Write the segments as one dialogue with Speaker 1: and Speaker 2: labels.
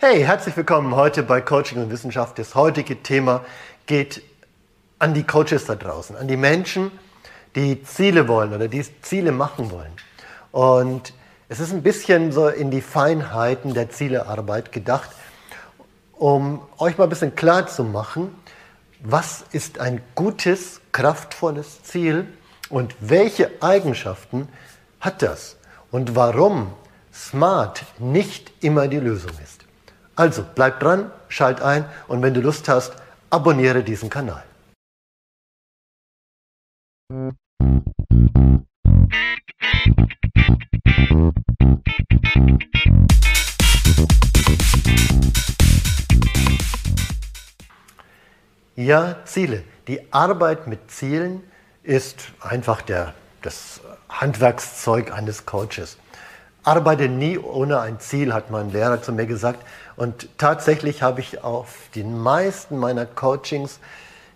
Speaker 1: Hey, herzlich willkommen heute bei Coaching und Wissenschaft. Das heutige Thema geht an die Coaches da draußen, an die Menschen, die Ziele wollen oder die Ziele machen wollen. Und es ist ein bisschen so in die Feinheiten der Zielearbeit gedacht, um euch mal ein bisschen klar zu machen, was ist ein gutes, kraftvolles Ziel und welche Eigenschaften hat das und warum Smart nicht immer die Lösung ist. Also bleib dran, schalt ein und wenn du Lust hast, abonniere diesen Kanal. Ja, Ziele. Die Arbeit mit Zielen ist einfach der, das Handwerkszeug eines Coaches. Arbeite nie ohne ein Ziel, hat mein Lehrer zu mir gesagt. Und tatsächlich habe ich auf den meisten meiner Coachings,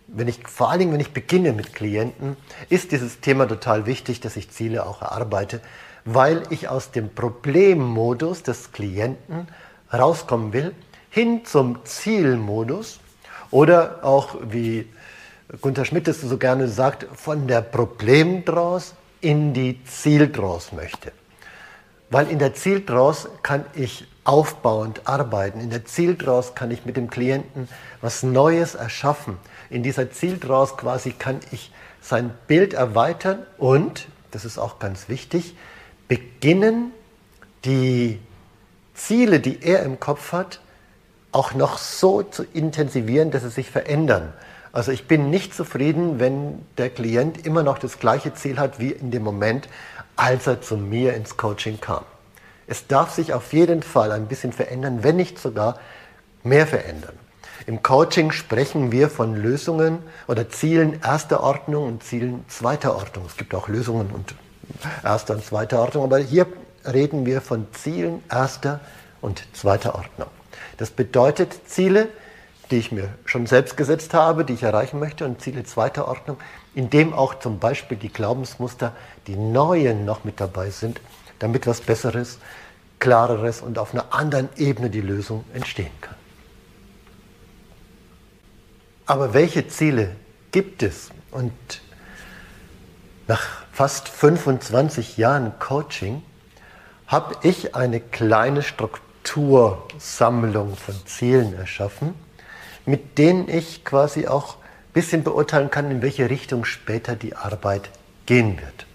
Speaker 1: wenn ich, vor allen Dingen, wenn ich beginne mit Klienten, ist dieses Thema total wichtig, dass ich Ziele auch erarbeite, weil ich aus dem Problemmodus des Klienten rauskommen will, hin zum Zielmodus oder auch, wie Gunther Schmidt es so gerne sagt, von der Problemdraus in die Zieldraus möchte. Weil in der Zieldraus kann ich aufbauend arbeiten. In der Zieldraus kann ich mit dem Klienten was Neues erschaffen. In dieser Zieldraus quasi kann ich sein Bild erweitern und, das ist auch ganz wichtig, beginnen, die Ziele, die er im Kopf hat, auch noch so zu intensivieren, dass sie sich verändern. Also ich bin nicht zufrieden, wenn der Klient immer noch das gleiche Ziel hat wie in dem Moment, als er zu mir ins Coaching kam. Es darf sich auf jeden Fall ein bisschen verändern, wenn nicht sogar mehr verändern. Im Coaching sprechen wir von Lösungen oder Zielen erster Ordnung und Zielen zweiter Ordnung. Es gibt auch Lösungen und erster und zweiter Ordnung, aber hier reden wir von Zielen erster und zweiter Ordnung. Das bedeutet Ziele, die ich mir schon selbst gesetzt habe, die ich erreichen möchte, und Ziele zweiter Ordnung, in dem auch zum Beispiel die Glaubensmuster, die neuen noch mit dabei sind, damit was Besseres, Klareres und auf einer anderen Ebene die Lösung entstehen kann. Aber welche Ziele gibt es? Und nach fast 25 Jahren Coaching habe ich eine kleine Struktursammlung von Zielen erschaffen, mit denen ich quasi auch ein bisschen beurteilen kann, in welche Richtung später die Arbeit gehen wird.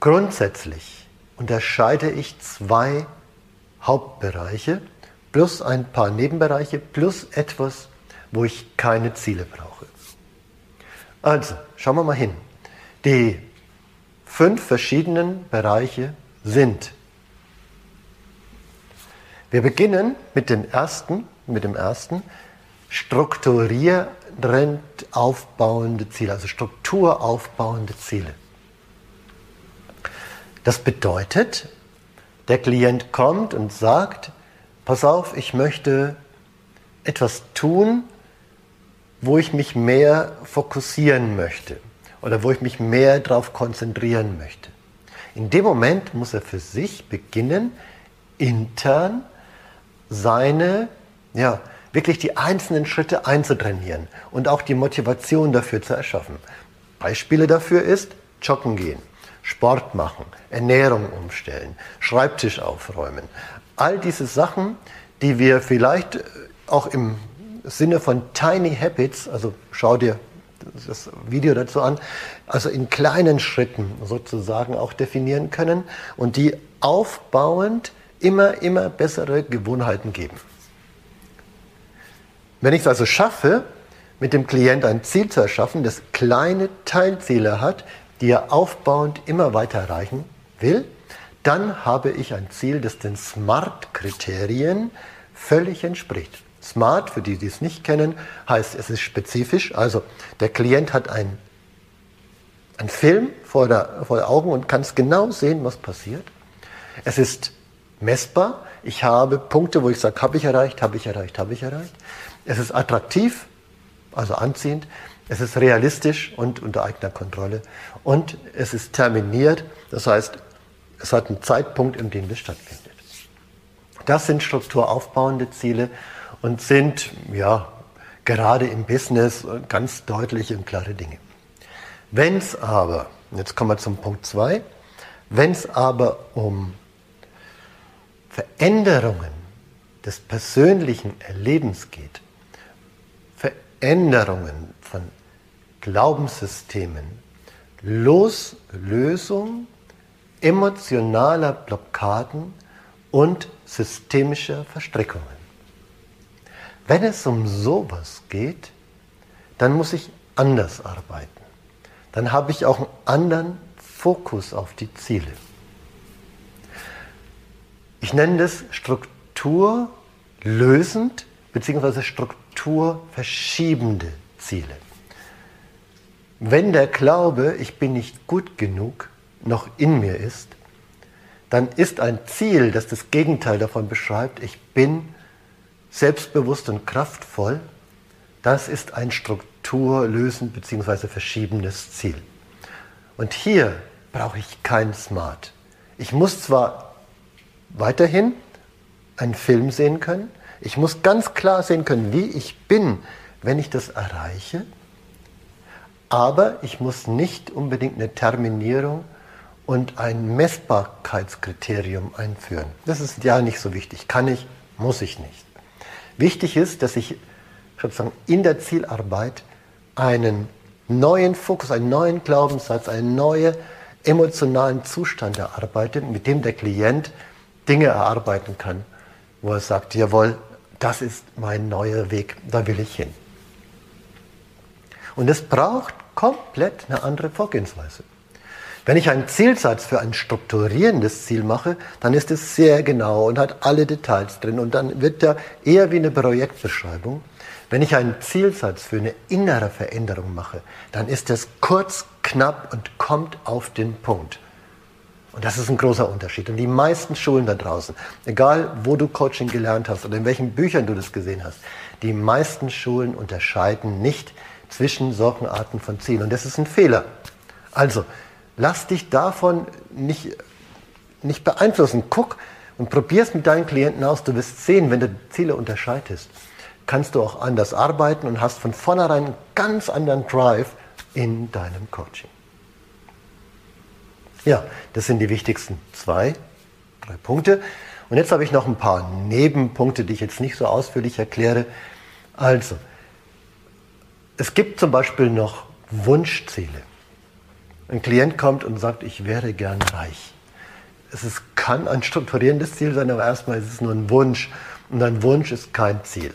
Speaker 1: Grundsätzlich unterscheide ich zwei Hauptbereiche plus ein paar Nebenbereiche plus etwas, wo ich keine Ziele brauche. Also, schauen wir mal hin. Die fünf verschiedenen Bereiche sind. Wir beginnen mit dem ersten, mit dem ersten strukturierend aufbauende Ziele, also strukturaufbauende Ziele. Das bedeutet, der Klient kommt und sagt, pass auf, ich möchte etwas tun, wo ich mich mehr fokussieren möchte oder wo ich mich mehr darauf konzentrieren möchte. In dem Moment muss er für sich beginnen, intern seine, ja, wirklich die einzelnen Schritte einzutrainieren und auch die Motivation dafür zu erschaffen. Beispiele dafür ist Joggen gehen. Sport machen, Ernährung umstellen, Schreibtisch aufräumen. All diese Sachen, die wir vielleicht auch im Sinne von Tiny Habits, also schau dir das Video dazu an, also in kleinen Schritten sozusagen auch definieren können und die aufbauend immer, immer bessere Gewohnheiten geben. Wenn ich es also schaffe, mit dem Klient ein Ziel zu erschaffen, das kleine Teilziele hat, die er aufbauend immer weiter erreichen will, dann habe ich ein Ziel, das den SMART-Kriterien völlig entspricht. SMART, für die, die es nicht kennen, heißt, es ist spezifisch. Also der Klient hat einen, einen Film vor, der, vor den Augen und kann es genau sehen, was passiert. Es ist messbar. Ich habe Punkte, wo ich sage, habe ich erreicht, habe ich erreicht, habe ich erreicht. Es ist attraktiv, also anziehend. Es ist realistisch und unter eigener Kontrolle. Und es ist terminiert, das heißt, es hat einen Zeitpunkt, in dem das stattfindet. Das sind strukturaufbauende Ziele und sind ja gerade im Business ganz deutliche und klare Dinge. Wenn es aber, jetzt kommen wir zum Punkt 2, wenn es aber um Veränderungen des persönlichen Erlebens geht, Veränderungen von Glaubenssystemen, Loslösung emotionaler Blockaden und systemischer Verstrickungen. Wenn es um sowas geht, dann muss ich anders arbeiten. Dann habe ich auch einen anderen Fokus auf die Ziele. Ich nenne das strukturlösend bzw. strukturverschiebende Ziele. Wenn der Glaube, ich bin nicht gut genug, noch in mir ist, dann ist ein Ziel, das das Gegenteil davon beschreibt, ich bin selbstbewusst und kraftvoll, das ist ein strukturlösend bzw. verschiebendes Ziel. Und hier brauche ich kein Smart. Ich muss zwar weiterhin einen Film sehen können, ich muss ganz klar sehen können, wie ich bin, wenn ich das erreiche, aber ich muss nicht unbedingt eine Terminierung und ein Messbarkeitskriterium einführen. Das ist ja nicht so wichtig. Kann ich, muss ich nicht. Wichtig ist, dass ich sozusagen in der Zielarbeit einen neuen Fokus, einen neuen Glaubenssatz, einen neuen emotionalen Zustand erarbeite, mit dem der Klient Dinge erarbeiten kann, wo er sagt, jawohl, das ist mein neuer Weg, da will ich hin. Und es braucht komplett eine andere Vorgehensweise. Wenn ich einen Zielsatz für ein strukturierendes Ziel mache, dann ist es sehr genau und hat alle Details drin und dann wird er eher wie eine Projektbeschreibung. Wenn ich einen Zielsatz für eine innere Veränderung mache, dann ist es kurz, knapp und kommt auf den Punkt. Und das ist ein großer Unterschied. Und die meisten Schulen da draußen, egal wo du Coaching gelernt hast oder in welchen Büchern du das gesehen hast, die meisten Schulen unterscheiden nicht zwischen solchen Arten von Zielen. Und das ist ein Fehler. Also, lass dich davon nicht, nicht beeinflussen. Guck und probier es mit deinen Klienten aus. Du wirst sehen, wenn du Ziele unterscheidest, kannst du auch anders arbeiten und hast von vornherein einen ganz anderen Drive in deinem Coaching. Ja, das sind die wichtigsten zwei, drei Punkte. Und jetzt habe ich noch ein paar Nebenpunkte, die ich jetzt nicht so ausführlich erkläre. Also, es gibt zum Beispiel noch Wunschziele. Ein Klient kommt und sagt, ich wäre gern reich. Es ist, kann ein strukturierendes Ziel sein, aber erstmal ist es nur ein Wunsch. Und ein Wunsch ist kein Ziel.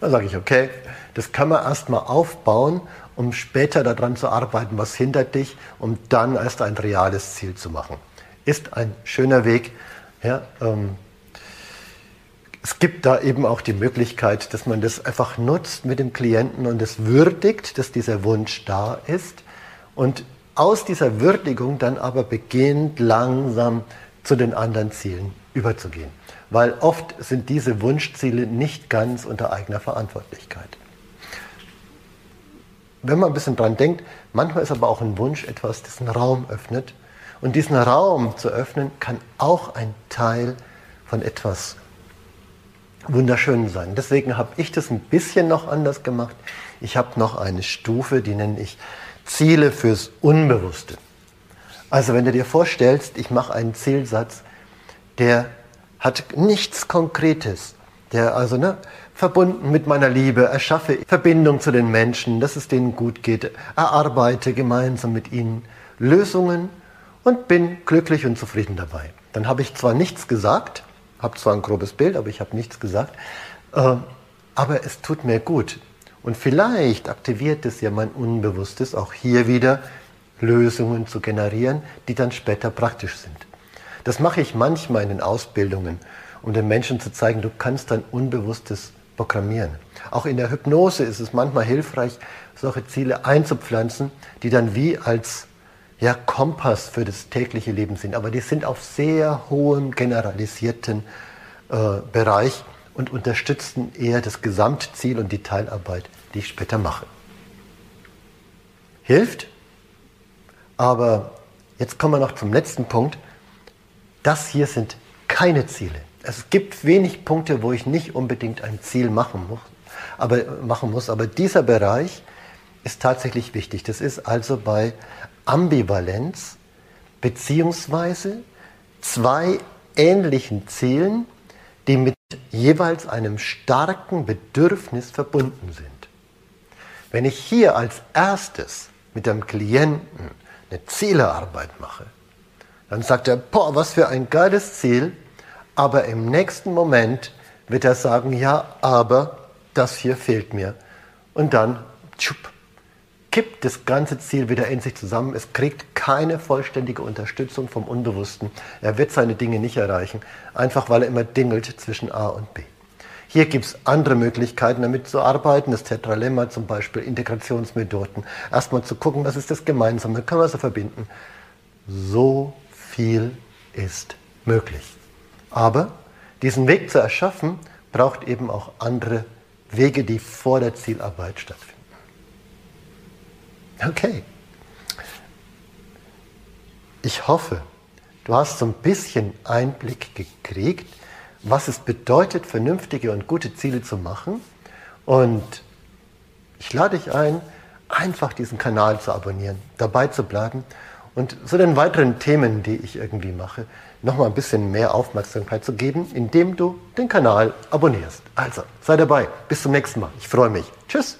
Speaker 1: Dann sage ich, okay, das kann man erstmal aufbauen, um später daran zu arbeiten, was hindert dich, um dann erst ein reales Ziel zu machen. Ist ein schöner Weg. Ja, ähm, es gibt da eben auch die Möglichkeit, dass man das einfach nutzt mit dem Klienten und es würdigt, dass dieser Wunsch da ist und aus dieser Würdigung dann aber beginnt langsam zu den anderen Zielen überzugehen. Weil oft sind diese Wunschziele nicht ganz unter eigener Verantwortlichkeit. Wenn man ein bisschen dran denkt, manchmal ist aber auch ein Wunsch etwas, das einen Raum öffnet. Und diesen Raum zu öffnen, kann auch ein Teil von etwas Wunderschönen sein. Deswegen habe ich das ein bisschen noch anders gemacht. Ich habe noch eine Stufe, die nenne ich Ziele fürs Unbewusste. Also wenn du dir vorstellst, ich mache einen Zielsatz, der hat nichts Konkretes, der also ne, verbunden mit meiner Liebe, erschaffe Verbindung zu den Menschen, dass es denen gut geht, erarbeite gemeinsam mit ihnen Lösungen und bin glücklich und zufrieden dabei. Dann habe ich zwar nichts gesagt, habe zwar ein grobes Bild, aber ich habe nichts gesagt, äh, aber es tut mir gut. Und vielleicht aktiviert es ja mein Unbewusstes, auch hier wieder Lösungen zu generieren, die dann später praktisch sind. Das mache ich manchmal in den Ausbildungen, um den Menschen zu zeigen, du kannst dein Unbewusstes programmieren. Auch in der Hypnose ist es manchmal hilfreich, solche Ziele einzupflanzen, die dann wie als ja, Kompass für das tägliche Leben sind. Aber die sind auf sehr hohem generalisierten äh, Bereich und unterstützen eher das Gesamtziel und die Teilarbeit, die ich später mache. Hilft, aber jetzt kommen wir noch zum letzten Punkt. Das hier sind keine Ziele. Es gibt wenig Punkte, wo ich nicht unbedingt ein Ziel machen muss, aber, machen muss, aber dieser Bereich ist tatsächlich wichtig. Das ist also bei Ambivalenz beziehungsweise zwei ähnlichen Zielen, die mit jeweils einem starken Bedürfnis verbunden sind. Wenn ich hier als erstes mit dem Klienten eine Zielearbeit mache, dann sagt er, boah, was für ein geiles Ziel, aber im nächsten Moment wird er sagen, ja, aber das hier fehlt mir. Und dann tschupp, kippt das ganze Ziel wieder in sich zusammen. Es kriegt keine vollständige Unterstützung vom Unbewussten. Er wird seine Dinge nicht erreichen, einfach weil er immer dingelt zwischen A und B. Hier gibt es andere Möglichkeiten, damit zu arbeiten. Das Tetralemma zum Beispiel, Integrationsmethoden. Erstmal zu gucken, was ist das Gemeinsame, können wir so verbinden. So viel ist möglich. Aber diesen Weg zu erschaffen, braucht eben auch andere Wege, die vor der Zielarbeit stattfinden. Okay. Ich hoffe, du hast so ein bisschen Einblick gekriegt, was es bedeutet, vernünftige und gute Ziele zu machen. Und ich lade dich ein, einfach diesen Kanal zu abonnieren, dabei zu bleiben und so den weiteren Themen, die ich irgendwie mache, nochmal ein bisschen mehr Aufmerksamkeit zu geben, indem du den Kanal abonnierst. Also, sei dabei. Bis zum nächsten Mal. Ich freue mich. Tschüss.